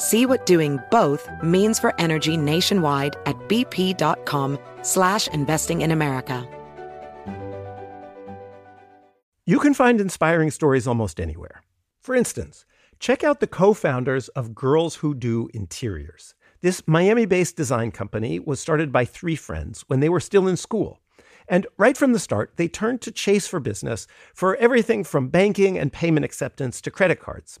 See what doing both means for energy nationwide at bp.com slash investing in America. You can find inspiring stories almost anywhere. For instance, check out the co-founders of Girls Who Do Interiors. This Miami-based design company was started by three friends when they were still in school. And right from the start, they turned to Chase for Business for everything from banking and payment acceptance to credit cards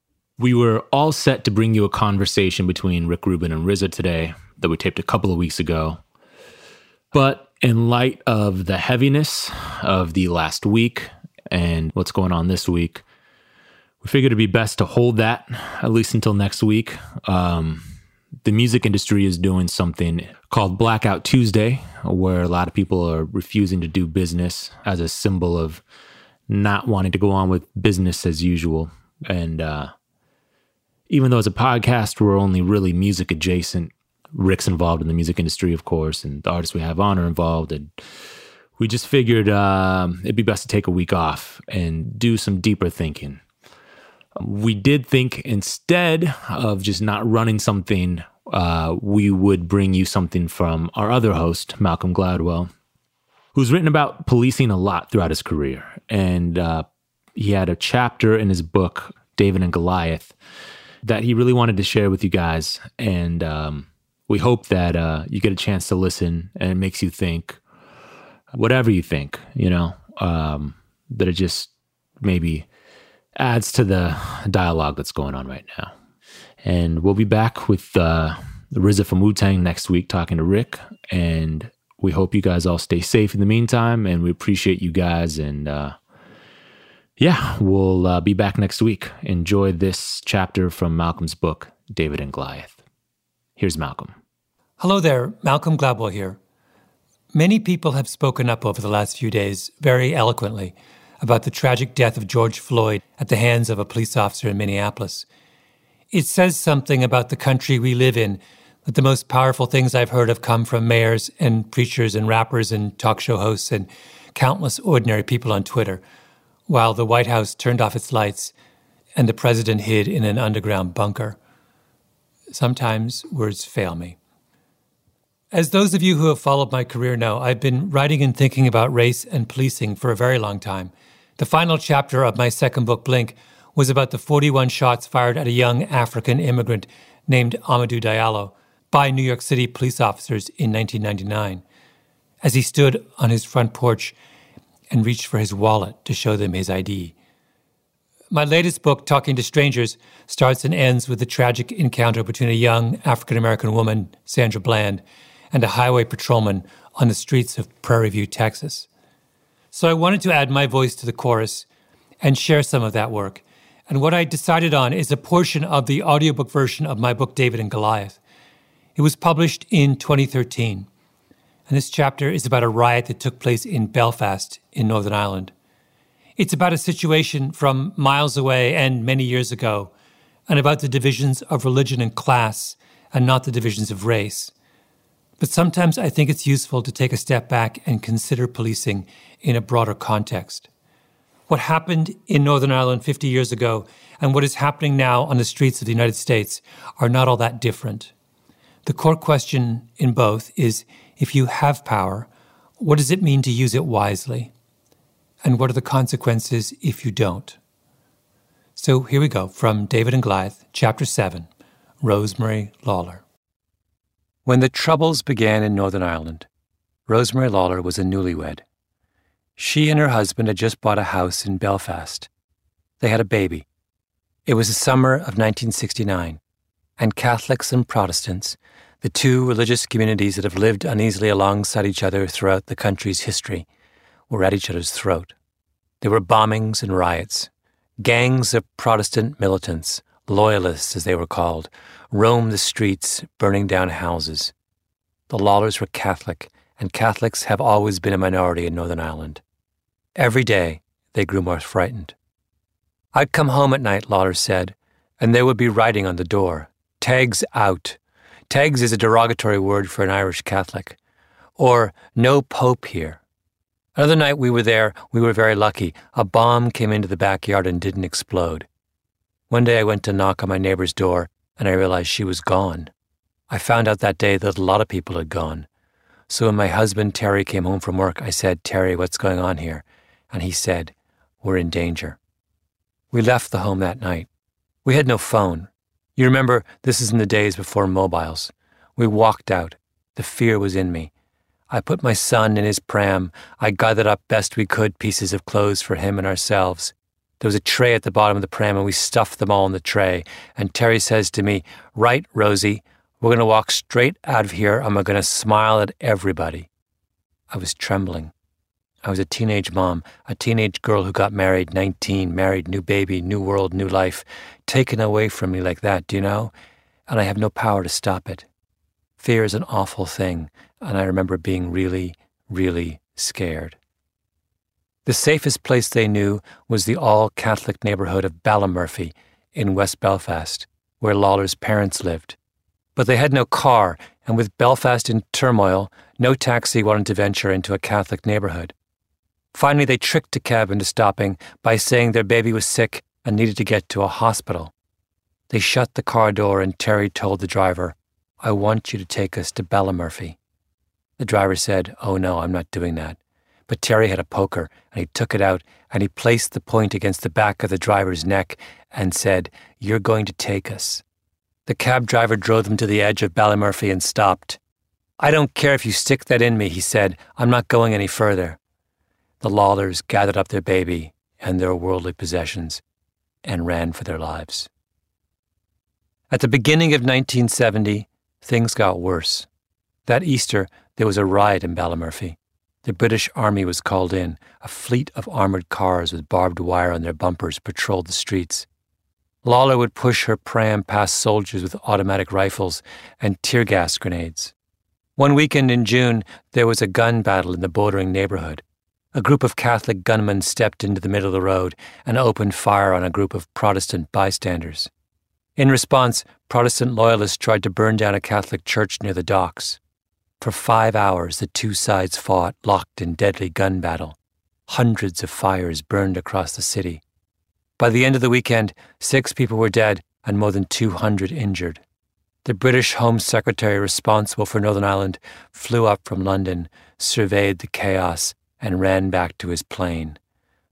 We were all set to bring you a conversation between Rick Rubin and RZA today that we taped a couple of weeks ago. But in light of the heaviness of the last week and what's going on this week, we figured it'd be best to hold that at least until next week. Um, the music industry is doing something called Blackout Tuesday, where a lot of people are refusing to do business as a symbol of not wanting to go on with business as usual. And uh, even though as a podcast, we're only really music adjacent. Rick's involved in the music industry, of course, and the artists we have on are involved. And we just figured um, it'd be best to take a week off and do some deeper thinking. We did think instead of just not running something, uh, we would bring you something from our other host, Malcolm Gladwell, who's written about policing a lot throughout his career. And uh, he had a chapter in his book, David and Goliath, that he really wanted to share with you guys. And um, we hope that uh, you get a chance to listen and it makes you think whatever you think, you know, um, that it just maybe adds to the dialogue that's going on right now. And we'll be back with uh, RZA from Wu Tang next week talking to Rick. And we hope you guys all stay safe in the meantime. And we appreciate you guys. And uh, yeah, we'll uh, be back next week. Enjoy this chapter from Malcolm's book, David and Goliath. Here's Malcolm. Hello there, Malcolm Gladwell here. Many people have spoken up over the last few days very eloquently about the tragic death of George Floyd at the hands of a police officer in Minneapolis. It says something about the country we live in that the most powerful things I've heard have come from mayors and preachers and rappers and talk show hosts and countless ordinary people on Twitter while the White House turned off its lights and the president hid in an underground bunker. Sometimes words fail me. As those of you who have followed my career know, I've been writing and thinking about race and policing for a very long time. The final chapter of my second book, Blink, was about the 41 shots fired at a young African immigrant named Amadou Diallo by New York City police officers in 1999. As he stood on his front porch and reached for his wallet to show them his ID. My latest book, Talking to Strangers, starts and ends with the tragic encounter between a young African American woman, Sandra Bland, and a highway patrolman on the streets of Prairie View, Texas. So I wanted to add my voice to the chorus and share some of that work. And what I decided on is a portion of the audiobook version of my book, David and Goliath. It was published in 2013 and this chapter is about a riot that took place in Belfast in Northern Ireland. It's about a situation from miles away and many years ago, and about the divisions of religion and class, and not the divisions of race. But sometimes I think it's useful to take a step back and consider policing in a broader context. what happened in Northern Ireland 50 years ago and what is happening now on the streets of the United States are not all that different. The core question in both is if you have power, what does it mean to use it wisely? And what are the consequences if you don't? So here we go from David and Goliath, Chapter 7 Rosemary Lawler. When the Troubles began in Northern Ireland, Rosemary Lawler was a newlywed. She and her husband had just bought a house in Belfast. They had a baby. It was the summer of 1969, and Catholics and Protestants, the two religious communities that have lived uneasily alongside each other throughout the country's history, were at each other's throat. There were bombings and riots. Gangs of Protestant militants, loyalists as they were called, roamed the streets, burning down houses. The Lawlors were Catholic, and Catholics have always been a minority in Northern Ireland. Every day, they grew more frightened. I'd come home at night, Lawlor said, and there would be writing on the door Taigs out. Taigs is a derogatory word for an Irish Catholic. Or, no Pope here. Another night we were there, we were very lucky. A bomb came into the backyard and didn't explode. One day I went to knock on my neighbor's door and I realized she was gone. I found out that day that a lot of people had gone. So when my husband Terry came home from work, I said, Terry, what's going on here? And he said, We're in danger. We left the home that night. We had no phone. You remember, this is in the days before mobiles. We walked out. The fear was in me. I put my son in his pram. I gathered up best we could pieces of clothes for him and ourselves. There was a tray at the bottom of the pram, and we stuffed them all in the tray. And Terry says to me, Right, Rosie, we're going to walk straight out of here, we're going to smile at everybody. I was trembling. I was a teenage mom, a teenage girl who got married, 19, married, new baby, new world, new life, taken away from me like that, do you know? And I have no power to stop it. Fear is an awful thing, and I remember being really, really scared. The safest place they knew was the all Catholic neighborhood of Ballymurphy in West Belfast, where Lawlor's parents lived. But they had no car, and with Belfast in turmoil, no taxi wanted to venture into a Catholic neighborhood. Finally, they tricked cab into stopping by saying their baby was sick and needed to get to a hospital. They shut the car door, and Terry told the driver, I want you to take us to Ballymurphy. The driver said, Oh no, I'm not doing that. But Terry had a poker, and he took it out, and he placed the point against the back of the driver's neck and said, You're going to take us. The cab driver drove them to the edge of Ballymurphy and stopped. I don't care if you stick that in me, he said. I'm not going any further. The Lawlers gathered up their baby and their worldly possessions and ran for their lives. At the beginning of 1970, things got worse. That Easter, there was a riot in Ballymurphy. The British Army was called in. A fleet of armored cars with barbed wire on their bumpers patrolled the streets. Lawler would push her pram past soldiers with automatic rifles and tear gas grenades. One weekend in June, there was a gun battle in the bordering neighborhood. A group of Catholic gunmen stepped into the middle of the road and opened fire on a group of Protestant bystanders. In response, Protestant loyalists tried to burn down a Catholic church near the docks. For five hours, the two sides fought, locked in deadly gun battle. Hundreds of fires burned across the city. By the end of the weekend, six people were dead and more than 200 injured. The British Home Secretary responsible for Northern Ireland flew up from London, surveyed the chaos, and ran back to his plane.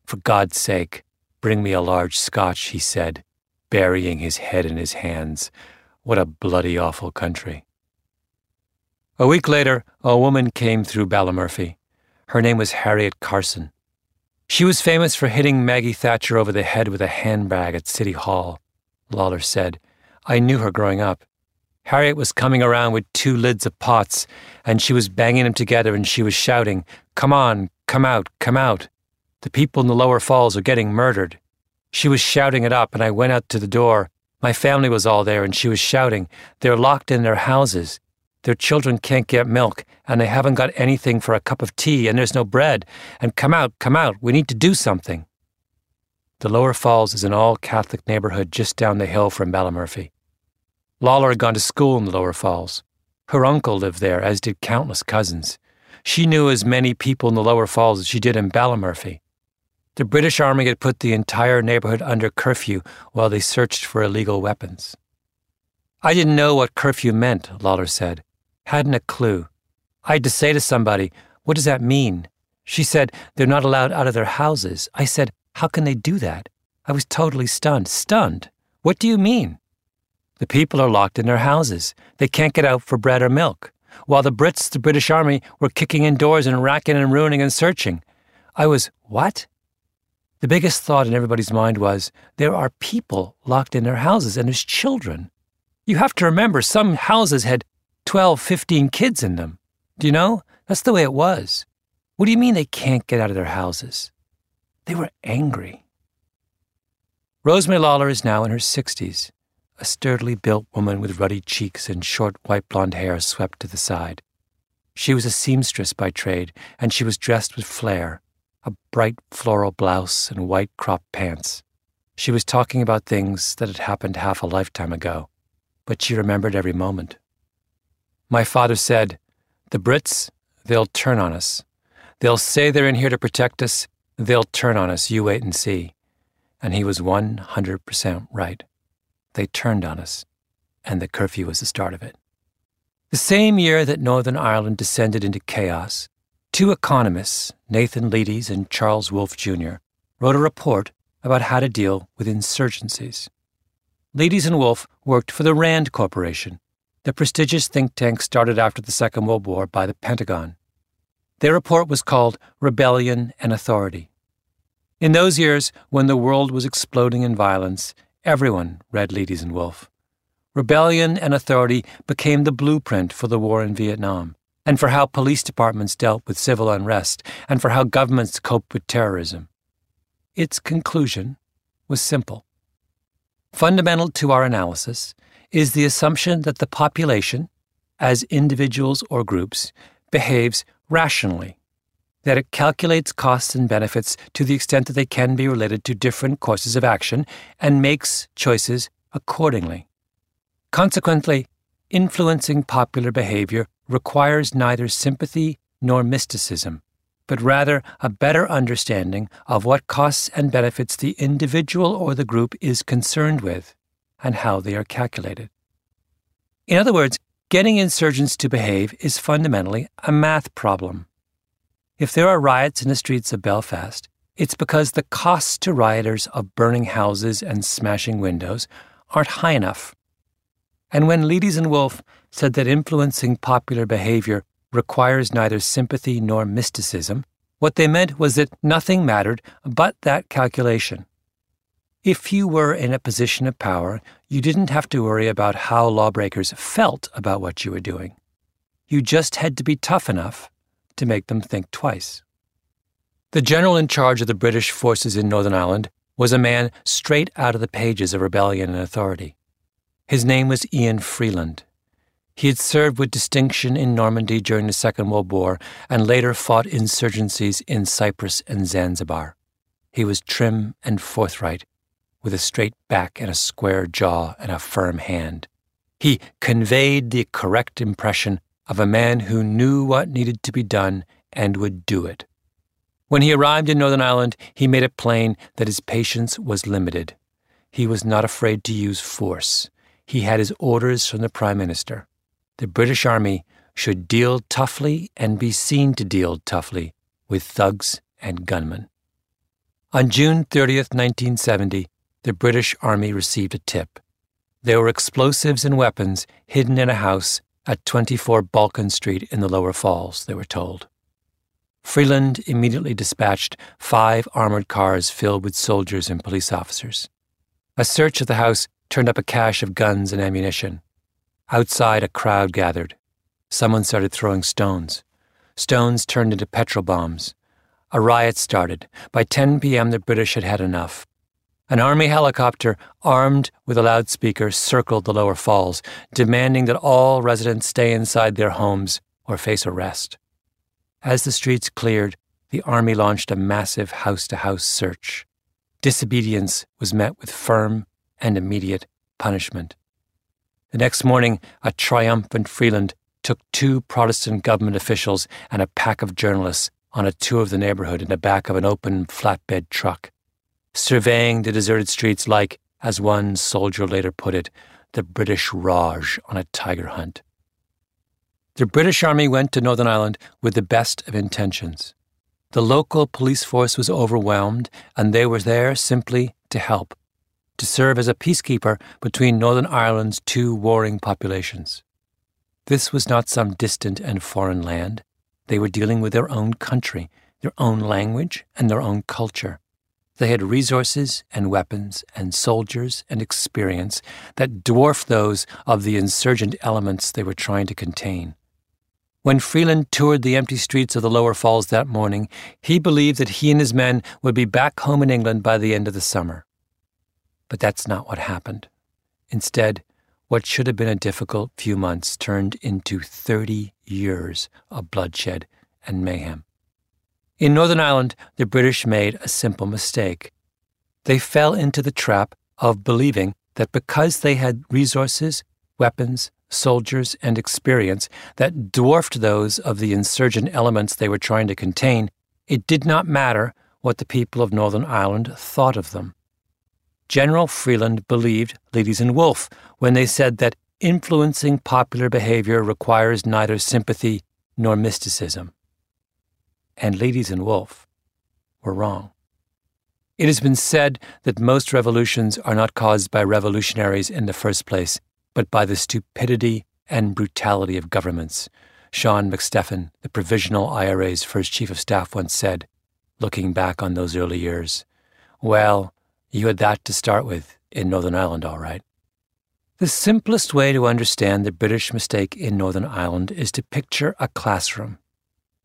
For God's sake, bring me a large scotch, he said, burying his head in his hands. What a bloody awful country. A week later, a woman came through Ballymurphy. Her name was Harriet Carson. She was famous for hitting Maggie Thatcher over the head with a handbag at City Hall. Lawlor said, I knew her growing up. Harriet was coming around with two lids of pots, and she was banging them together and she was shouting, Come on, come out, come out. The people in the lower falls are getting murdered. She was shouting it up, and I went out to the door. My family was all there, and she was shouting, They're locked in their houses. Their children can't get milk, and they haven't got anything for a cup of tea, and there's no bread. And come out, come out, we need to do something. The Lower Falls is an all Catholic neighborhood just down the hill from Ballymurphy. Lawlor had gone to school in the Lower Falls. Her uncle lived there, as did countless cousins. She knew as many people in the Lower Falls as she did in Ballymurphy. The British Army had put the entire neighborhood under curfew while they searched for illegal weapons. I didn't know what curfew meant, Lawler said. Hadn't a clue. I had to say to somebody, What does that mean? She said, They're not allowed out of their houses. I said, How can they do that? I was totally stunned. Stunned? What do you mean? The people are locked in their houses. They can't get out for bread or milk. While the Brits, the British Army, were kicking in doors and racking and ruining and searching. I was, What? The biggest thought in everybody's mind was, There are people locked in their houses and there's children. You have to remember, some houses had 12, 15 kids in them. Do you know? That's the way it was. What do you mean they can't get out of their houses? They were angry. Rosemary Lawler is now in her 60s, a sturdily built woman with ruddy cheeks and short white blonde hair swept to the side. She was a seamstress by trade, and she was dressed with flair a bright floral blouse and white crop pants. She was talking about things that had happened half a lifetime ago but she remembered every moment. My father said, The Brits, they'll turn on us. They'll say they're in here to protect us. They'll turn on us. You wait and see. And he was 100% right. They turned on us, and the curfew was the start of it. The same year that Northern Ireland descended into chaos, two economists, Nathan Leites and Charles Wolf Jr., wrote a report about how to deal with insurgencies. Leites and Wolf worked for the RAND Corporation, the prestigious think tank started after the Second World War by the Pentagon. Their report was called Rebellion and Authority. In those years, when the world was exploding in violence, everyone read Leites and Wolf. Rebellion and Authority became the blueprint for the war in Vietnam, and for how police departments dealt with civil unrest, and for how governments coped with terrorism. Its conclusion was simple Fundamental to our analysis is the assumption that the population, as individuals or groups, behaves rationally, that it calculates costs and benefits to the extent that they can be related to different courses of action and makes choices accordingly. Consequently, influencing popular behavior requires neither sympathy nor mysticism but rather a better understanding of what costs and benefits the individual or the group is concerned with and how they are calculated. In other words, getting insurgents to behave is fundamentally a math problem. If there are riots in the streets of Belfast, it's because the costs to rioters of burning houses and smashing windows aren't high enough. And when Leites and Wolf said that influencing popular behavior requires neither sympathy nor mysticism, what they meant was that nothing mattered but that calculation. If you were in a position of power, you didn't have to worry about how lawbreakers felt about what you were doing. You just had to be tough enough to make them think twice. The general in charge of the British forces in Northern Ireland was a man straight out of the pages of Rebellion and Authority. His name was Ian Freeland. He had served with distinction in Normandy during the Second World War and later fought insurgencies in Cyprus and Zanzibar. He was trim and forthright, with a straight back and a square jaw and a firm hand. He conveyed the correct impression of a man who knew what needed to be done and would do it. When he arrived in Northern Ireland, he made it plain that his patience was limited. He was not afraid to use force. He had his orders from the Prime Minister the British Army should deal toughly and be seen to deal toughly with thugs and gunmen. On June 30th, 1970, the British Army received a tip. There were explosives and weapons hidden in a house at 24 Balkan Street in the Lower Falls, they were told. Freeland immediately dispatched five armored cars filled with soldiers and police officers. A search of the house turned up a cache of guns and ammunition. Outside, a crowd gathered. Someone started throwing stones. Stones turned into petrol bombs. A riot started. By 10 p.m., the British had had enough. An army helicopter, armed with a loudspeaker, circled the lower falls, demanding that all residents stay inside their homes or face arrest. As the streets cleared, the army launched a massive house to house search. Disobedience was met with firm and immediate punishment. The next morning, a triumphant Freeland took two Protestant government officials and a pack of journalists on a tour of the neighborhood in the back of an open flatbed truck, surveying the deserted streets like, as one soldier later put it, the British Raj on a tiger hunt. The British Army went to Northern Ireland with the best of intentions. The local police force was overwhelmed, and they were there simply to help, to serve as a peacekeeper between Northern Ireland's two warring populations. This was not some distant and foreign land. They were dealing with their own country, their own language, and their own culture. They had resources and weapons and soldiers and experience that dwarfed those of the insurgent elements they were trying to contain. When Freeland toured the empty streets of the lower falls that morning, he believed that he and his men would be back home in England by the end of the summer. But that's not what happened. Instead, what should have been a difficult few months turned into 30 years of bloodshed and mayhem. In Northern Ireland, the British made a simple mistake. They fell into the trap of believing that because they had resources, weapons, soldiers, and experience that dwarfed those of the insurgent elements they were trying to contain, it did not matter what the people of Northern Ireland thought of them. General Freeland believed Leites and Wolf when they said that influencing popular behavior requires neither sympathy nor mysticism. And Leites and Wolf were wrong. It has been said that most revolutions are not caused by revolutionaries in the first place, but by the stupidity and brutality of governments. Seán Mac Stíofáin, the Provisional IRA's first chief of staff, once said, looking back on those early years, Well, you had that to start with in Northern Ireland, all right. The simplest way to understand the British mistake in Northern Ireland is to picture a classroom.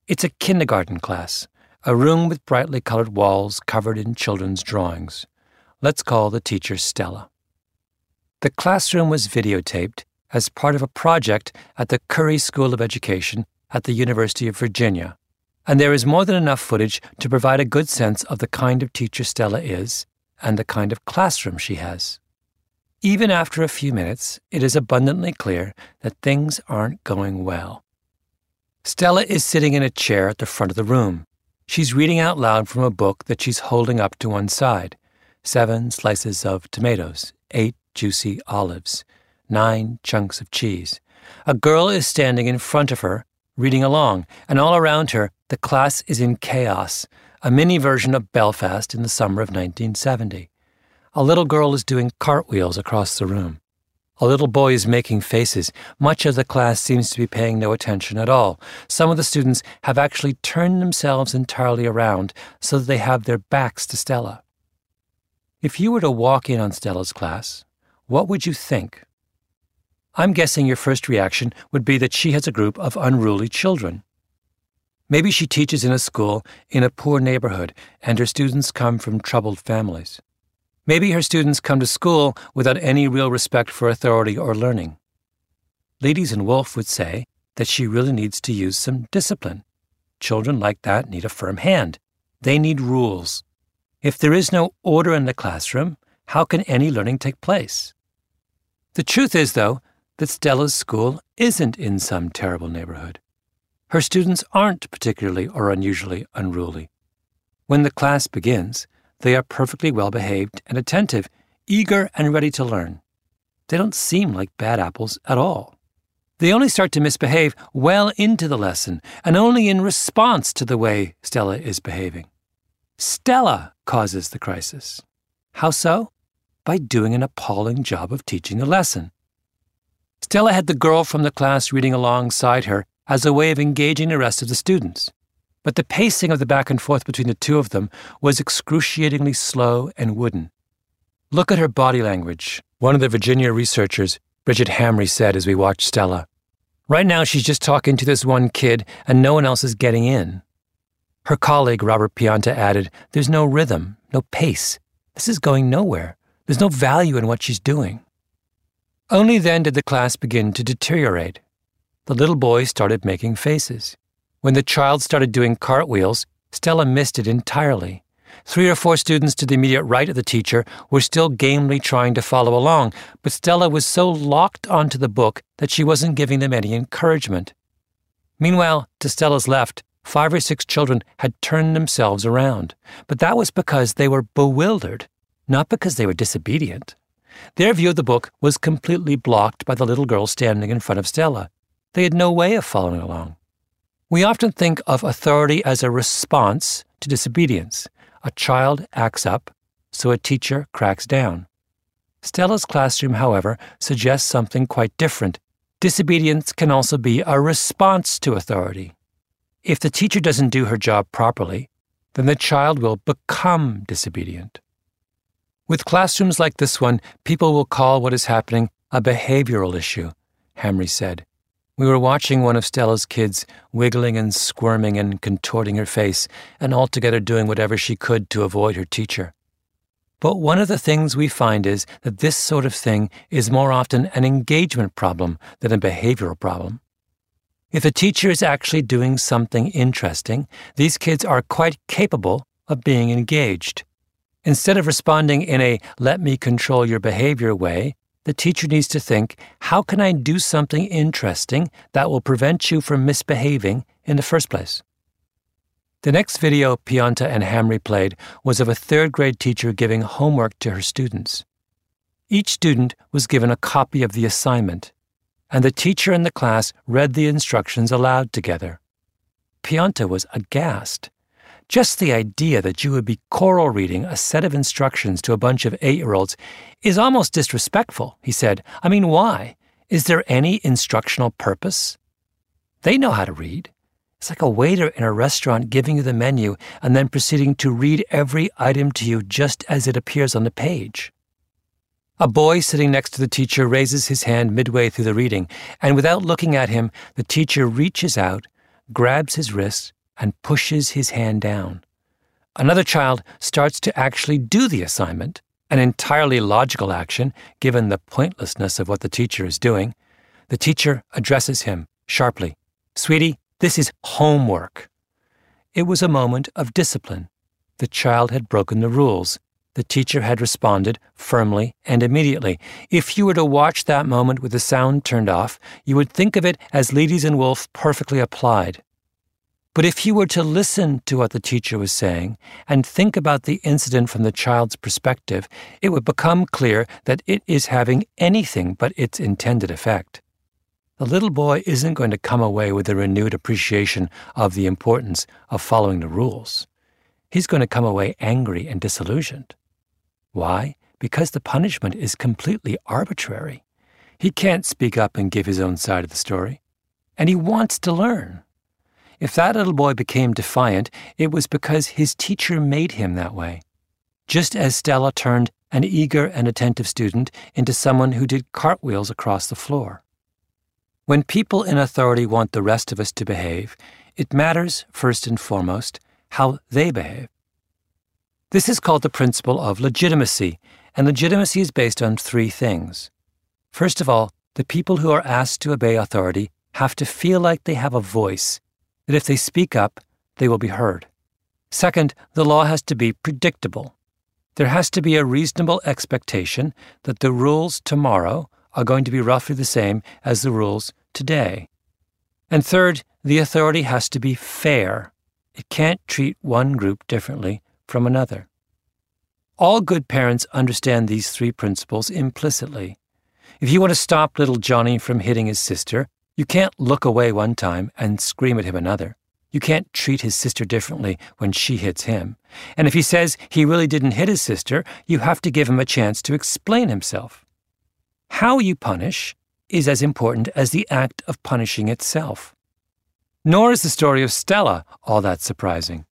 It's a kindergarten class, a room with brightly colored walls covered in children's drawings. Let's call the teacher Stella. The classroom was videotaped as part of a project at the Curry School of Education at the University of Virginia, and there is more than enough footage to provide a good sense of the kind of teacher Stella is and the kind of classroom she has. Even after a few minutes, it is abundantly clear that things aren't going well. Stella is sitting in a chair at the front of the room. She's reading out loud from a book that she's holding up to one side seven slices of tomatoes, eight juicy olives, nine chunks of cheese. A girl is standing in front of her, reading along, and all around her, the class is in chaos, a mini version of Belfast in the summer of 1970. A little girl is doing cartwheels across the room. A little boy is making faces. Much of the class seems to be paying no attention at all. Some of the students have actually turned themselves entirely around so that they have their backs to Stella. If you were to walk in on Stella's class, what would you think? I'm guessing your first reaction would be that she has a group of unruly children. Maybe she teaches in a school in a poor neighborhood and her students come from troubled families. Maybe her students come to school without any real respect for authority or learning. Leites and Wolf would say that she really needs to use some discipline. Children like that need a firm hand. They need rules. If there is no order in the classroom, how can any learning take place? The truth is, though, that Stella's school isn't in some terrible neighborhood. Her students aren't particularly or unusually unruly. When the class begins, they are perfectly well behaved and attentive, eager and ready to learn. They don't seem like bad apples at all. They only start to misbehave well into the lesson and only in response to the way Stella is behaving. Stella causes the crisis. How so? by doing an appalling job of teaching the lesson. Stella had the girl from the class reading alongside her as a way of engaging the rest of the students. But the pacing of the back and forth between the two of them was excruciatingly slow and wooden. Look at her body language, one of the Virginia researchers, Bridget Hamre, said as we watched Stella. Right now, she's just talking to this one kid, and no one else is getting in. Her colleague, Robert Pianta, added, There's no rhythm, no pace. This is going nowhere. There's no value in what she's doing. Only then did the class begin to deteriorate. The little boy started making faces. When the child started doing cartwheels, Stella missed it entirely. Three or four students to the immediate right of the teacher were still gamely trying to follow along, but Stella was so locked onto the book that she wasn't giving them any encouragement. Meanwhile, to Stella's left, five or six children had turned themselves around, but that was because they were bewildered, not because they were disobedient. Their view of the book was completely blocked by the little girl standing in front of Stella. They had no way of following along. We often think of authority as a response to disobedience. A child acts up, so a teacher cracks down. Stella's classroom, however, suggests something quite different. Disobedience can also be a response to authority. If the teacher doesn't do her job properly, then the child will become disobedient. With classrooms like this one, people will call what is happening a behavioral issue, Hamre said. We were watching one of Stella's kids wiggling and squirming and contorting her face and altogether doing whatever she could to avoid her teacher. But one of the things we find is that this sort of thing is more often an engagement problem than a behavioral problem. If a teacher is actually doing something interesting, these kids are quite capable of being engaged. Instead of responding in a let me control your behavior way, the teacher needs to think how can I do something interesting that will prevent you from misbehaving in the first place? The next video Pianta and Hamre played was of a third grade teacher giving homework to her students. Each student was given a copy of the assignment, and the teacher and the class read the instructions aloud together. Pianta was aghast. Just the idea that you would be choral reading a set of instructions to a bunch of eight year olds is almost disrespectful, he said. I mean, why? Is there any instructional purpose? They know how to read. It's like a waiter in a restaurant giving you the menu and then proceeding to read every item to you just as it appears on the page. A boy sitting next to the teacher raises his hand midway through the reading, and without looking at him, the teacher reaches out, grabs his wrist, and pushes his hand down. Another child starts to actually do the assignment, an entirely logical action given the pointlessness of what the teacher is doing. The teacher addresses him sharply Sweetie, this is homework. It was a moment of discipline. The child had broken the rules. The teacher had responded firmly and immediately. If you were to watch that moment with the sound turned off, you would think of it as Leites and Wolf perfectly applied. But if you were to listen to what the teacher was saying and think about the incident from the child's perspective, it would become clear that it is having anything but its intended effect. The little boy isn't going to come away with a renewed appreciation of the importance of following the rules. He's going to come away angry and disillusioned. Why? Because the punishment is completely arbitrary. He can't speak up and give his own side of the story. And he wants to learn. If that little boy became defiant, it was because his teacher made him that way. Just as Stella turned an eager and attentive student into someone who did cartwheels across the floor. When people in authority want the rest of us to behave, it matters, first and foremost, how they behave. This is called the principle of legitimacy, and legitimacy is based on three things. First of all, the people who are asked to obey authority have to feel like they have a voice that if they speak up, they will be heard. Second, the law has to be predictable. There has to be a reasonable expectation that the rules tomorrow are going to be roughly the same as the rules today. And third, the authority has to be fair. It can't treat one group differently from another. All good parents understand these three principles implicitly. If you want to stop little Johnny from hitting his sister, you can't look away one time and scream at him another. You can't treat his sister differently when she hits him. And if he says he really didn't hit his sister, you have to give him a chance to explain himself. How you punish is as important as the act of punishing itself. Nor is the story of Stella all that surprising.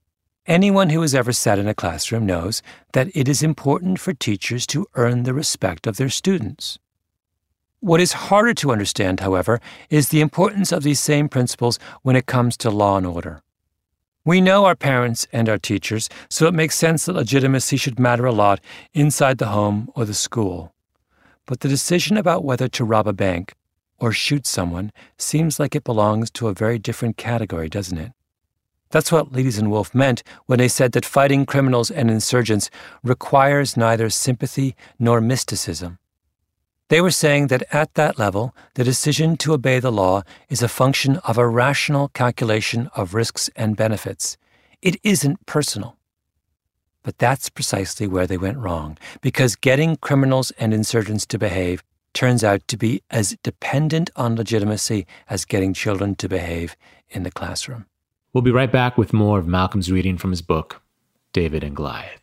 Anyone who has ever sat in a classroom knows that it is important for teachers to earn the respect of their students. What is harder to understand, however, is the importance of these same principles when it comes to law and order. We know our parents and our teachers, so it makes sense that legitimacy should matter a lot inside the home or the school. But the decision about whether to rob a bank or shoot someone seems like it belongs to a very different category, doesn't it? That's what Leites and Wolf meant when they said that fighting criminals and insurgents requires neither sympathy nor mysticism. They were saying that at that level, the decision to obey the law is a function of a rational calculation of risks and benefits. It isn't personal. But that's precisely where they went wrong, because getting criminals and insurgents to behave turns out to be as dependent on legitimacy as getting children to behave in the classroom. We'll be right back with more of Malcolm's reading from his book, David and Goliath.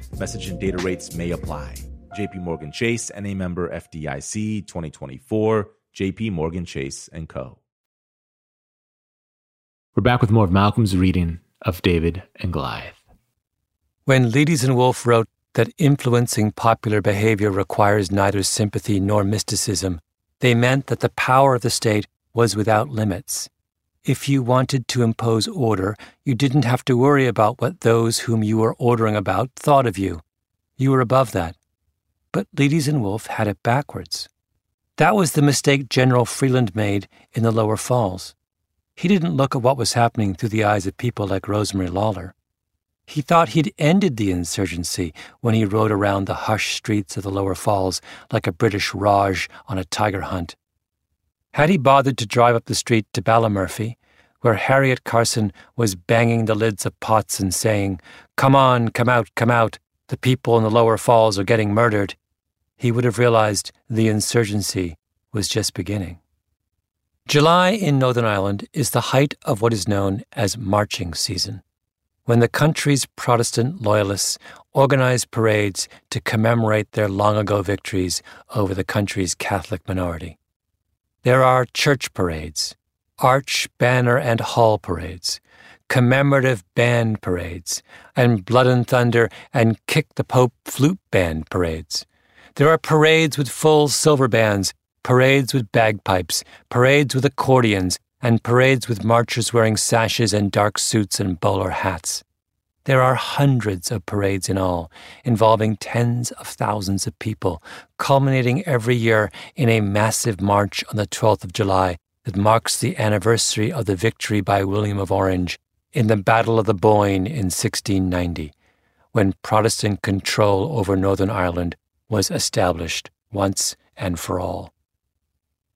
Message and data rates may apply. JP Morgan Chase and a member FDIC 2024, JP Morgan Chase and Co. We're back with more of Malcolm's reading of David and Goliath. When Leites and Wolf wrote that influencing popular behavior requires neither sympathy nor mysticism, they meant that the power of the state was without limits. If you wanted to impose order, you didn't have to worry about what those whom you were ordering about thought of you. You were above that. But Leites and Wolf had it backwards. That was the mistake General Freeland made in the lower falls. He didn't look at what was happening through the eyes of people like Rosemary Lawler. He thought he'd ended the insurgency when he rode around the hushed streets of the lower falls like a British Raj on a tiger hunt. Had he bothered to drive up the street to Ballymurphy, where Harriet Carson was banging the lids of pots and saying, Come on, come out, come out, the people in the lower falls are getting murdered, he would have realized the insurgency was just beginning. July in Northern Ireland is the height of what is known as marching season, when the country's Protestant loyalists organize parades to commemorate their long ago victories over the country's Catholic minority. There are church parades, arch, banner, and hall parades, commemorative band parades, and blood and thunder and kick the Pope flute band parades. There are parades with full silver bands, parades with bagpipes, parades with accordions, and parades with marchers wearing sashes and dark suits and bowler hats. There are hundreds of parades in all, involving tens of thousands of people, culminating every year in a massive march on the 12th of July that marks the anniversary of the victory by William of Orange in the Battle of the Boyne in 1690, when Protestant control over Northern Ireland was established once and for all.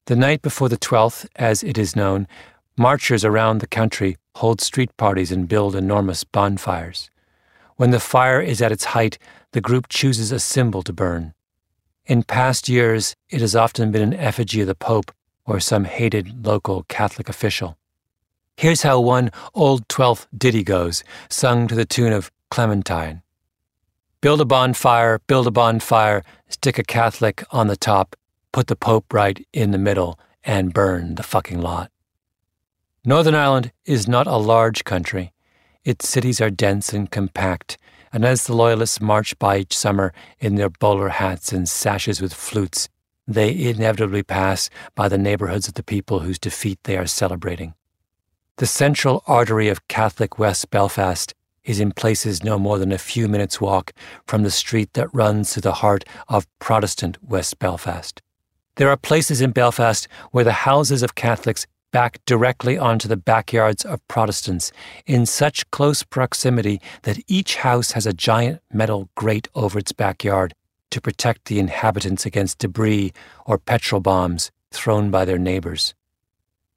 The night before the 12th, as it is known, marchers around the country hold street parties and build enormous bonfires. When the fire is at its height, the group chooses a symbol to burn. In past years, it has often been an effigy of the Pope or some hated local Catholic official. Here's how one old 12th ditty goes, sung to the tune of Clementine. Build a bonfire, build a bonfire, stick a Catholic on the top, put the Pope right in the middle, and burn the fucking lot. Northern Ireland is not a large country. Its cities are dense and compact, and as the Loyalists march by each summer in their bowler hats and sashes with flutes, they inevitably pass by the neighborhoods of the people whose defeat they are celebrating. The central artery of Catholic West Belfast is in places no more than a few minutes' walk from the street that runs through the heart of Protestant West Belfast. There are places in Belfast where the houses of Catholics back directly onto the backyards of Protestants in such close proximity that each house has a giant metal grate over its backyard to protect the inhabitants against debris or petrol bombs thrown by their neighbors.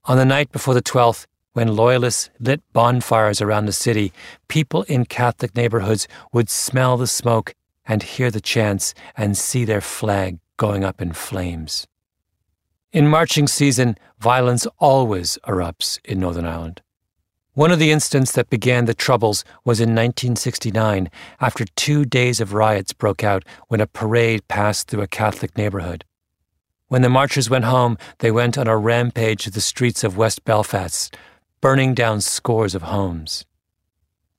On the night before the 12th, when loyalists lit bonfires around the city, people in Catholic neighborhoods would smell the smoke and hear the chants and see their flag going up in flames. In marching season, violence always erupts in Northern Ireland. One of the incidents that began the troubles was in 1969 after two days of riots broke out when a parade passed through a Catholic neighborhood. When the marchers went home, they went on a rampage through the streets of West Belfast, burning down scores of homes.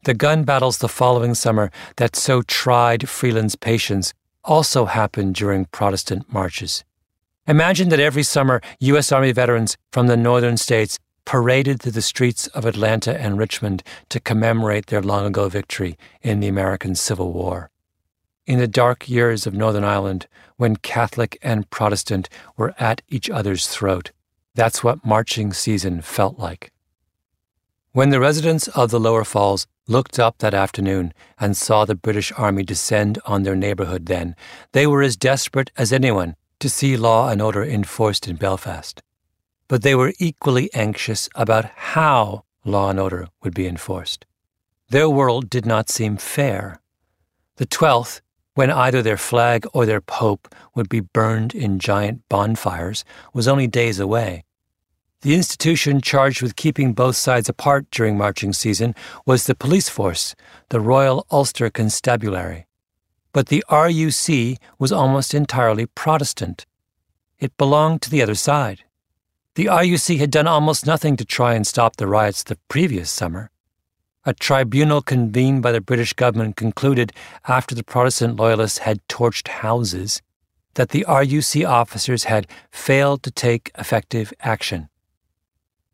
The gun battles the following summer that so tried Freeland's patience also happened during Protestant marches. Imagine that every summer U.S. Army veterans from the northern states paraded through the streets of Atlanta and Richmond to commemorate their long ago victory in the American Civil War. In the dark years of Northern Ireland, when Catholic and Protestant were at each other's throat, that's what marching season felt like. When the residents of the Lower Falls looked up that afternoon and saw the British Army descend on their neighbourhood then, they were as desperate as anyone to see law and order enforced in Belfast. But they were equally anxious about how law and order would be enforced. Their world did not seem fair. The 12th, when either their flag or their pope would be burned in giant bonfires, was only days away. The institution charged with keeping both sides apart during marching season was the police force, the Royal Ulster Constabulary. But the RUC was almost entirely Protestant. It belonged to the other side. The RUC had done almost nothing to try and stop the riots the previous summer. A tribunal convened by the British government concluded, after the Protestant loyalists had torched houses, that the RUC officers had failed to take effective action.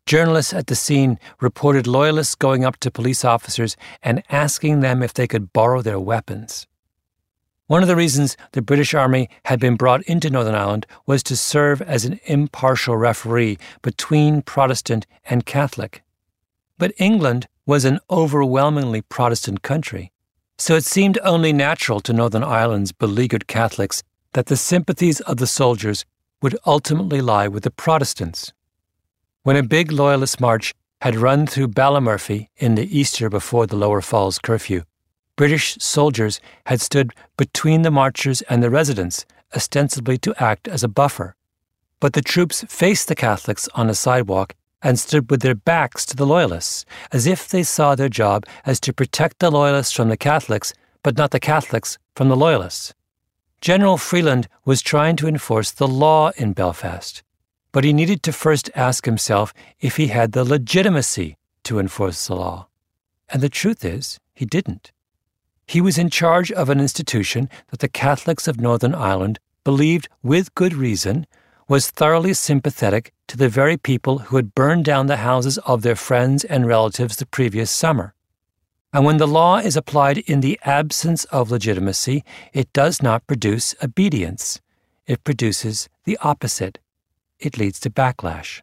Journalists at the scene reported loyalists going up to police officers and asking them if they could borrow their weapons. One of the reasons the British Army had been brought into Northern Ireland was to serve as an impartial referee between Protestant and Catholic. But England was an overwhelmingly Protestant country, so it seemed only natural to Northern Ireland's beleaguered Catholics that the sympathies of the soldiers would ultimately lie with the Protestants. When a big Loyalist march had run through Ballymurphy in the Easter before the Lower Falls curfew, British soldiers had stood between the marchers and the residents, ostensibly to act as a buffer. But the troops faced the Catholics on a sidewalk and stood with their backs to the Loyalists, as if they saw their job as to protect the Loyalists from the Catholics, but not the Catholics from the Loyalists. General Freeland was trying to enforce the law in Belfast, but he needed to first ask himself if he had the legitimacy to enforce the law. And the truth is, he didn't. He was in charge of an institution that the Catholics of Northern Ireland believed, with good reason, was thoroughly sympathetic to the very people who had burned down the houses of their friends and relatives the previous summer. And when the law is applied in the absence of legitimacy, it does not produce obedience. It produces the opposite it leads to backlash.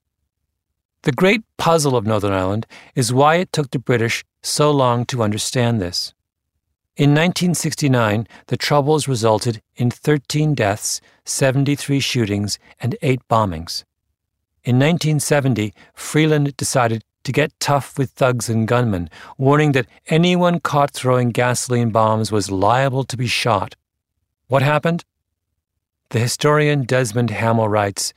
The great puzzle of Northern Ireland is why it took the British so long to understand this. In 1969, the Troubles resulted in 13 deaths, 73 shootings, and 8 bombings. In 1970, Freeland decided to get tough with thugs and gunmen, warning that anyone caught throwing gasoline bombs was liable to be shot. What happened? The historian Desmond Hamill writes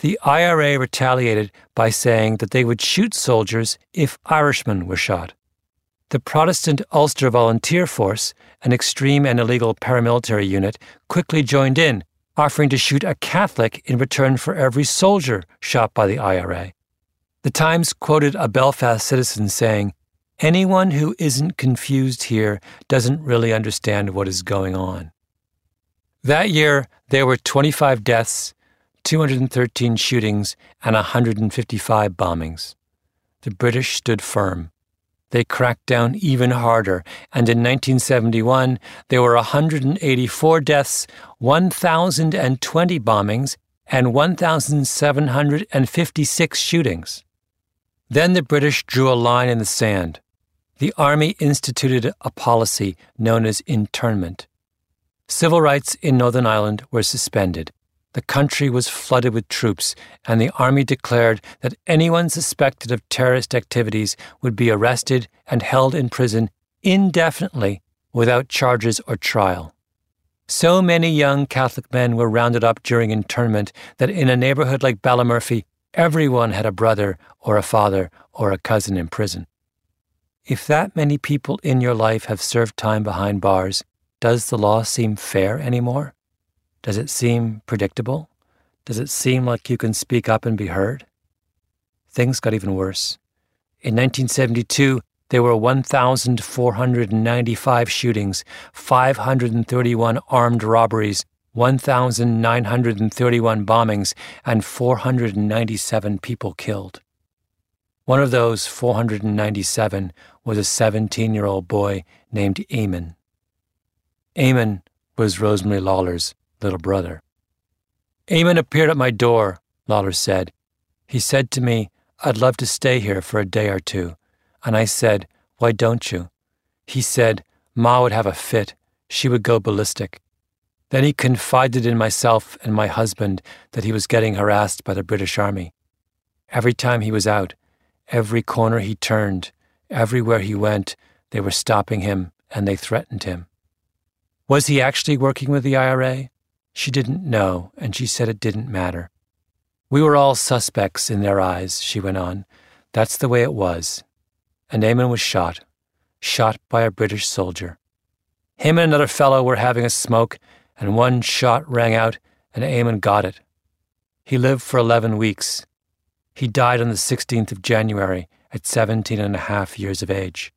The IRA retaliated by saying that they would shoot soldiers if Irishmen were shot. The Protestant Ulster Volunteer Force, an extreme and illegal paramilitary unit, quickly joined in, offering to shoot a Catholic in return for every soldier shot by the IRA. The Times quoted a Belfast citizen saying, Anyone who isn't confused here doesn't really understand what is going on. That year, there were 25 deaths, 213 shootings, and 155 bombings. The British stood firm. They cracked down even harder, and in 1971, there were 184 deaths, 1,020 bombings, and 1,756 shootings. Then the British drew a line in the sand. The Army instituted a policy known as internment. Civil rights in Northern Ireland were suspended. The country was flooded with troops, and the Army declared that anyone suspected of terrorist activities would be arrested and held in prison indefinitely without charges or trial. So many young Catholic men were rounded up during internment that in a neighborhood like Ballymurphy, Everyone had a brother or a father or a cousin in prison. If that many people in your life have served time behind bars, does the law seem fair anymore? Does it seem predictable? Does it seem like you can speak up and be heard? Things got even worse. In 1972, there were 1,495 shootings, 531 armed robberies, 1,931 bombings, and 497 people killed. One of those 497 was a 17 year old boy named Eamon. Eamon was Rosemary Lawler's little brother. Eamon appeared at my door, Lawler said. He said to me, I'd love to stay here for a day or two. And I said, Why don't you? He said, Ma would have a fit. She would go ballistic. Then he confided in myself and my husband that he was getting harassed by the British Army. Every time he was out, every corner he turned, everywhere he went, they were stopping him and they threatened him. Was he actually working with the IRA? She didn't know, and she said it didn't matter. We were all suspects in their eyes, she went on. That's the way it was. And Eamon was shot, shot by a British soldier. Him and another fellow were having a smoke, and one shot rang out, and Eamon got it. He lived for 11 weeks. He died on the 16th of January at 17 and a half years of age.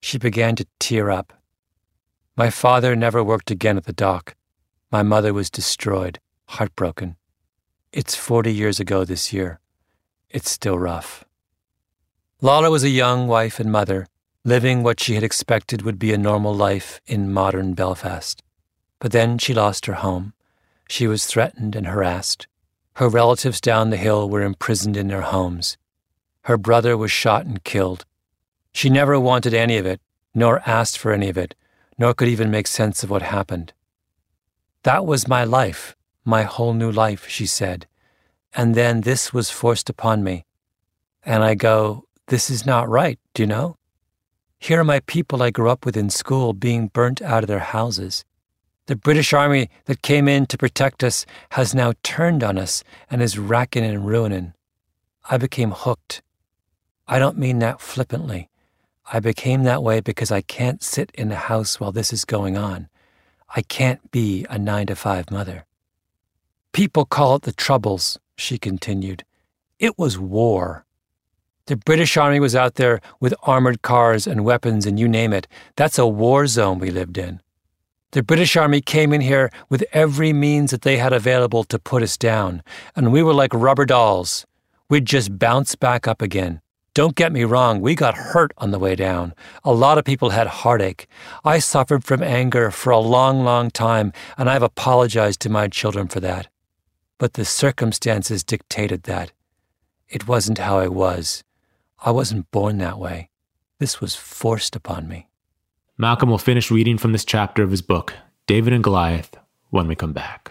She began to tear up. My father never worked again at the dock. My mother was destroyed, heartbroken. It's 40 years ago this year. It's still rough. Lawler was a young wife and mother, living what she had expected would be a normal life in modern Belfast. But then she lost her home. She was threatened and harassed. Her relatives down the hill were imprisoned in their homes. Her brother was shot and killed. She never wanted any of it, nor asked for any of it, nor could even make sense of what happened. That was my life, my whole new life, she said. And then this was forced upon me. And I go, This is not right, do you know? Here are my people I grew up with in school being burnt out of their houses. The British Army that came in to protect us has now turned on us and is racking and ruining. I became hooked. I don't mean that flippantly. I became that way because I can't sit in the house while this is going on. I can't be a nine to five mother. People call it the Troubles, she continued. It was war. The British Army was out there with armored cars and weapons and you name it. That's a war zone we lived in. The British Army came in here with every means that they had available to put us down, and we were like rubber dolls. We'd just bounce back up again. Don't get me wrong, we got hurt on the way down. A lot of people had heartache. I suffered from anger for a long, long time, and I've apologized to my children for that. But the circumstances dictated that. It wasn't how I was. I wasn't born that way. This was forced upon me. Malcolm will finish reading from this chapter of his book, David and Goliath, when we come back.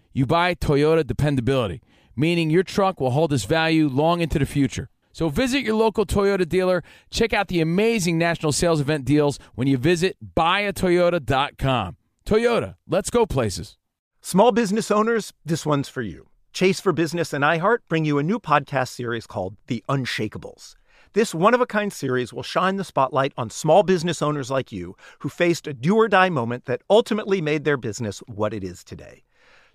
you buy Toyota dependability, meaning your truck will hold its value long into the future. So visit your local Toyota dealer. Check out the amazing national sales event deals when you visit buyatoyota.com. Toyota, let's go places. Small business owners, this one's for you. Chase for Business and iHeart bring you a new podcast series called The Unshakables. This one of a kind series will shine the spotlight on small business owners like you who faced a do or die moment that ultimately made their business what it is today.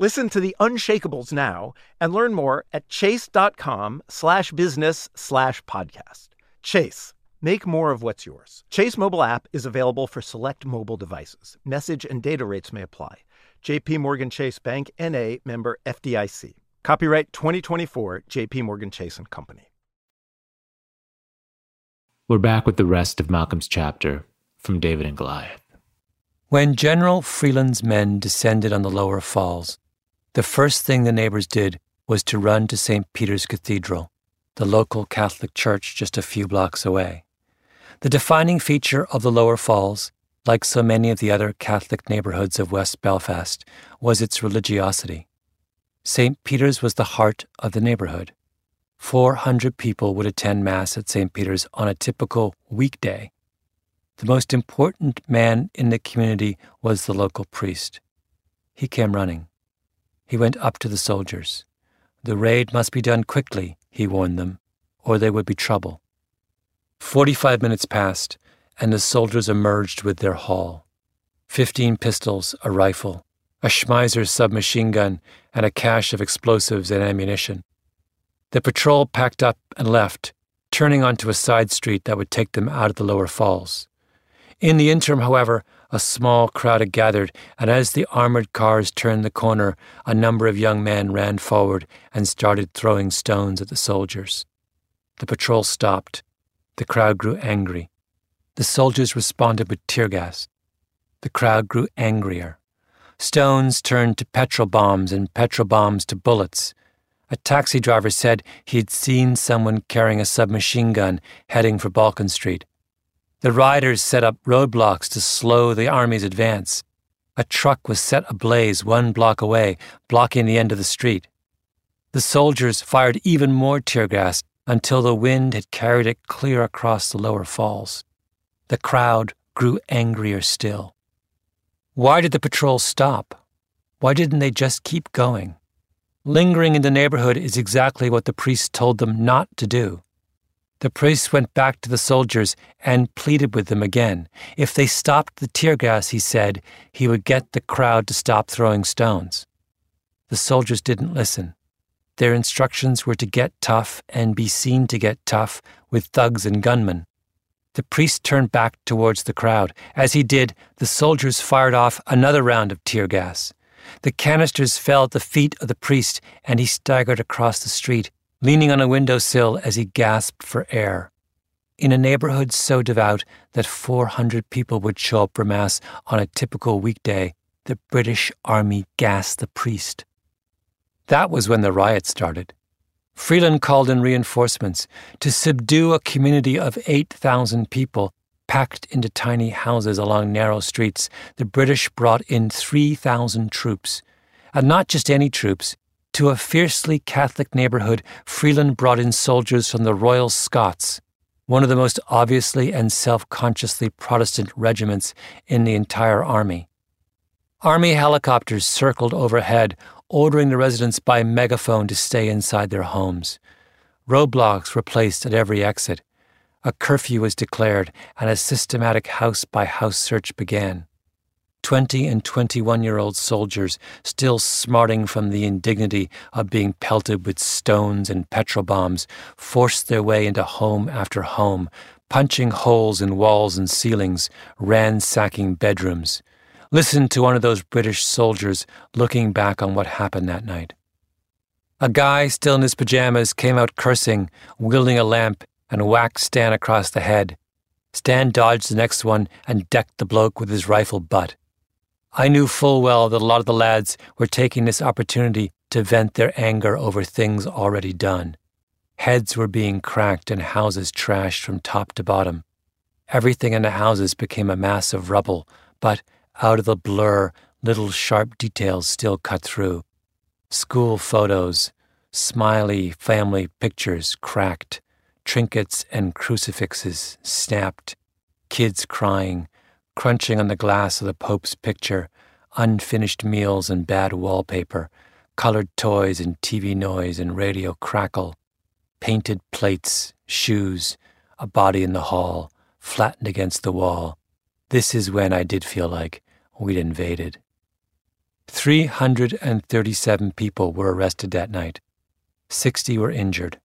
Listen to the Unshakables now and learn more at chase.com slash business slash podcast. Chase, make more of what's yours. Chase mobile app is available for select mobile devices. Message and data rates may apply. JP Morgan Chase Bank NA member FDIC. Copyright 2024 JP Morgan Chase and Company. We're back with the rest of Malcolm's chapter from David and Goliath. When General Freeland's men descended on the lower falls, the first thing the neighbors did was to run to St. Peter's Cathedral, the local Catholic church just a few blocks away. The defining feature of the Lower Falls, like so many of the other Catholic neighborhoods of West Belfast, was its religiosity. St. Peter's was the heart of the neighborhood. 400 people would attend Mass at St. Peter's on a typical weekday. The most important man in the community was the local priest. He came running. He went up to the soldiers. The raid must be done quickly, he warned them, or there would be trouble. Forty five minutes passed, and the soldiers emerged with their haul fifteen pistols, a rifle, a Schmeisser submachine gun, and a cache of explosives and ammunition. The patrol packed up and left, turning onto a side street that would take them out of the lower falls. In the interim, however, a small crowd had gathered, and as the armored cars turned the corner, a number of young men ran forward and started throwing stones at the soldiers. The patrol stopped. The crowd grew angry. The soldiers responded with tear gas. The crowd grew angrier. Stones turned to petrol bombs and petrol bombs to bullets. A taxi driver said he had seen someone carrying a submachine gun heading for Balkan Street. The riders set up roadblocks to slow the army's advance. A truck was set ablaze one block away, blocking the end of the street. The soldiers fired even more tear gas until the wind had carried it clear across the lower falls. The crowd grew angrier still. Why did the patrol stop? Why didn't they just keep going? Lingering in the neighborhood is exactly what the priest told them not to do. The priest went back to the soldiers and pleaded with them again. If they stopped the tear gas, he said, he would get the crowd to stop throwing stones. The soldiers didn't listen. Their instructions were to get tough and be seen to get tough with thugs and gunmen. The priest turned back towards the crowd. As he did, the soldiers fired off another round of tear gas. The canisters fell at the feet of the priest, and he staggered across the street, leaning on a windowsill as he gasped for air. In a neighborhood so devout that 400 people would show up for Mass on a typical weekday, the British Army gassed the priest. That was when the riot started. Freeland called in reinforcements to subdue a community of 8,000 people packed into tiny houses along narrow streets. The British brought in 3,000 troops. And not just any troops. To a fiercely Catholic neighborhood, Freeland brought in soldiers from the Royal Scots, one of the most obviously and self consciously Protestant regiments in the entire army. Army helicopters circled overhead, ordering the residents by megaphone to stay inside their homes. Roadblocks were placed at every exit. A curfew was declared, and a systematic house by house search began. Twenty and twenty one year old soldiers, still smarting from the indignity of being pelted with stones and petrol bombs, forced their way into home after home, punching holes in walls and ceilings, ransacking bedrooms. Listen to one of those British soldiers looking back on what happened that night. A guy still in his pajamas came out cursing, wielding a lamp, and whacked Stan across the head. Stan dodged the next one and decked the bloke with his rifle butt. I knew full well that a lot of the lads were taking this opportunity to vent their anger over things already done. Heads were being cracked and houses trashed from top to bottom. Everything in the houses became a mass of rubble, but out of the blur, little sharp details still cut through. School photos, smiley family pictures cracked, trinkets and crucifixes snapped, kids crying, crunching on the glass of the Pope's picture, unfinished meals and bad wallpaper, colored toys and TV noise and radio crackle, painted plates, shoes, a body in the hall, flattened against the wall. This is when I did feel like we'd invaded. 337 people were arrested that night. 60 were injured.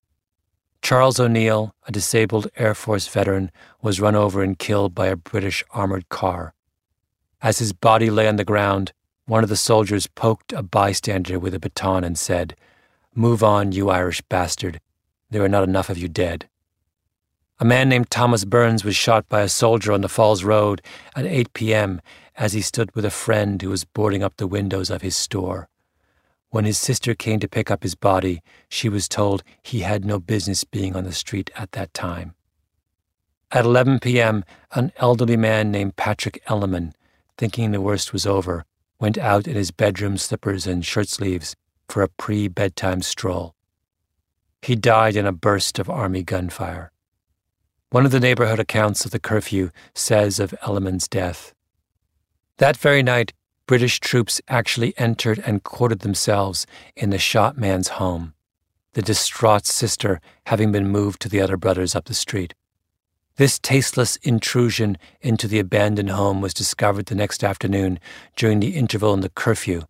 Charles O'Neill, a disabled Air Force veteran, was run over and killed by a British armored car. As his body lay on the ground, one of the soldiers poked a bystander with a baton and said, Move on, you Irish bastard. There are not enough of you dead. A man named Thomas Burns was shot by a soldier on the Falls Road at 8 p.m as he stood with a friend who was boarding up the windows of his store. When his sister came to pick up his body, she was told he had no business being on the street at that time. At 11 p.m., an elderly man named Patrick Elliman, thinking the worst was over, went out in his bedroom slippers and shirt sleeves for a pre bedtime stroll. He died in a burst of army gunfire. One of the neighborhood accounts of the curfew says of Elliman's death that very night, British troops actually entered and quartered themselves in the shot man's home, the distraught sister having been moved to the other brothers up the street. This tasteless intrusion into the abandoned home was discovered the next afternoon during the interval in the curfew,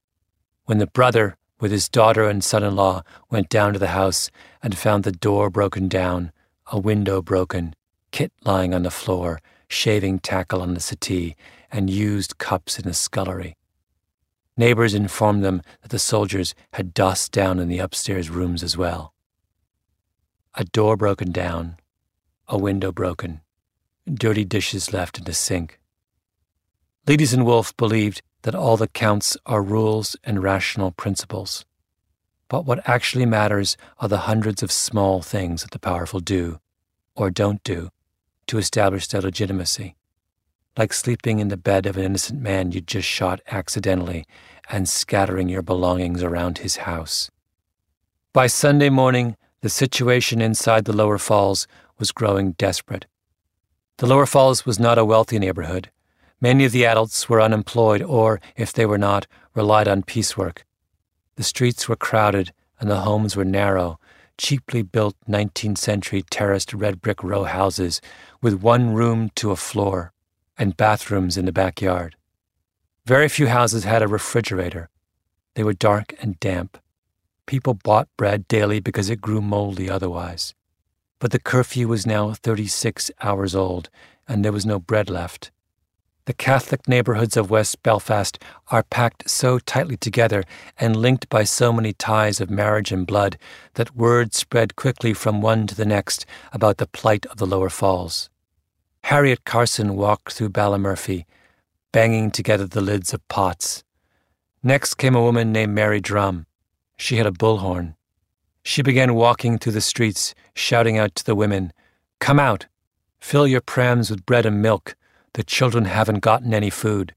when the brother, with his daughter and son in law, went down to the house and found the door broken down, a window broken, Kit lying on the floor, shaving tackle on the settee, and used cups in the scullery. Neighbors informed them that the soldiers had dossed down in the upstairs rooms as well. A door broken down, a window broken, dirty dishes left in the sink. Leites and Wolf believed that all that counts are rules and rational principles. But what actually matters are the hundreds of small things that the powerful do, or don't do, to establish their legitimacy like sleeping in the bed of an innocent man you'd just shot accidentally and scattering your belongings around his house. By Sunday morning, the situation inside the Lower Falls was growing desperate. The Lower Falls was not a wealthy neighborhood. Many of the adults were unemployed or, if they were not, relied on piecework. The streets were crowded and the homes were narrow, cheaply built 19th century terraced red brick row houses with one room to a floor and bathrooms in the backyard. Very few houses had a refrigerator. They were dark and damp. People bought bread daily because it grew moldy otherwise. But the curfew was now 36 hours old, and there was no bread left. The Catholic neighborhoods of West Belfast are packed so tightly together and linked by so many ties of marriage and blood that word spread quickly from one to the next about the plight of the lower falls. Harriet Carson walked through Ballymurphy, banging together the lids of pots. Next came a woman named Mary Drumm. She had a bullhorn. She began walking through the streets, shouting out to the women, Come out! Fill your prams with bread and milk. The children haven't gotten any food.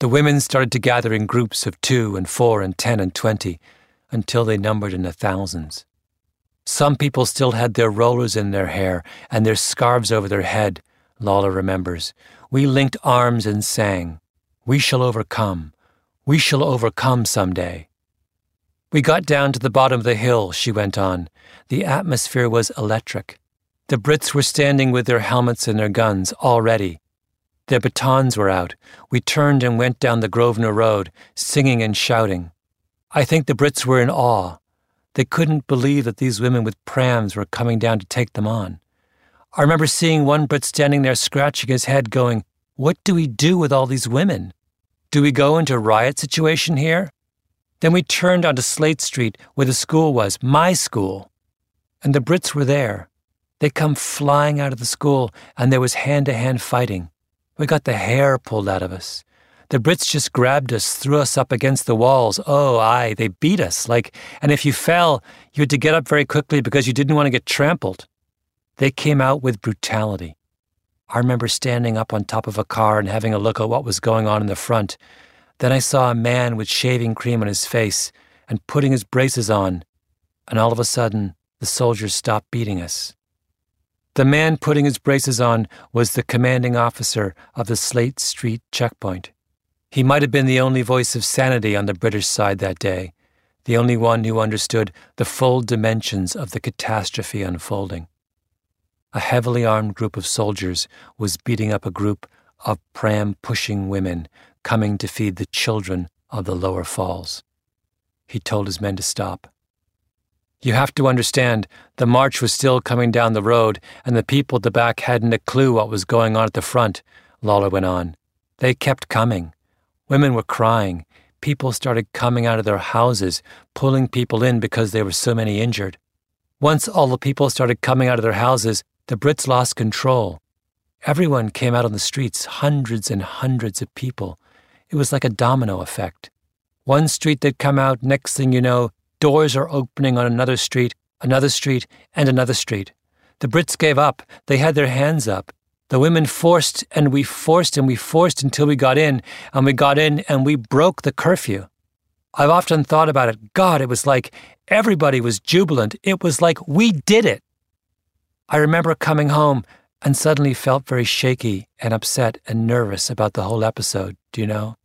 The women started to gather in groups of two and four and ten and twenty until they numbered in the thousands. Some people still had their rollers in their hair and their scarves over their head, Lawler remembers. We linked arms and sang, We shall overcome. We shall overcome some day. We got down to the bottom of the hill, she went on. The atmosphere was electric. The Brits were standing with their helmets and their guns, all ready. Their batons were out. We turned and went down the Grosvenor Road, singing and shouting. I think the Brits were in awe. They couldn't believe that these women with prams were coming down to take them on. I remember seeing one Brit standing there scratching his head, going, What do we do with all these women? Do we go into a riot situation here? Then we turned onto Slate Street, where the school was, my school. And the Brits were there. They come flying out of the school, and there was hand to hand fighting. We got the hair pulled out of us. The Brits just grabbed us, threw us up against the walls. Oh, aye, they beat us. Like, and if you fell, you had to get up very quickly because you didn't want to get trampled. They came out with brutality. I remember standing up on top of a car and having a look at what was going on in the front, then I saw a man with shaving cream on his face and putting his braces on, and all of a sudden, the soldiers stopped beating us. The man putting his braces on was the commanding officer of the Slate Street checkpoint. He might have been the only voice of sanity on the British side that day, the only one who understood the full dimensions of the catastrophe unfolding. A heavily armed group of soldiers was beating up a group of pram pushing women coming to feed the children of the lower falls. He told his men to stop. You have to understand, the march was still coming down the road, and the people at the back hadn't a clue what was going on at the front, Lawler went on. They kept coming. Women were crying. People started coming out of their houses, pulling people in because there were so many injured. Once all the people started coming out of their houses, the Brits lost control. Everyone came out on the streets, hundreds and hundreds of people. It was like a domino effect. One street they'd come out, next thing you know, doors are opening on another street, another street, and another street. The Brits gave up. They had their hands up. The women forced and we forced and we forced until we got in, and we got in and we broke the curfew. I've often thought about it. God, it was like everybody was jubilant. It was like we did it. I remember coming home and suddenly felt very shaky and upset and nervous about the whole episode, do you know?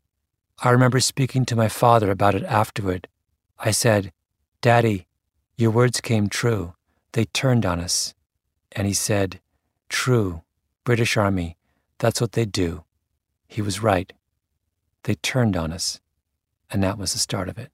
I remember speaking to my father about it afterward. I said, Daddy, your words came true. They turned on us. And he said, True, British Army, that's what they do. He was right. They turned on us. And that was the start of it.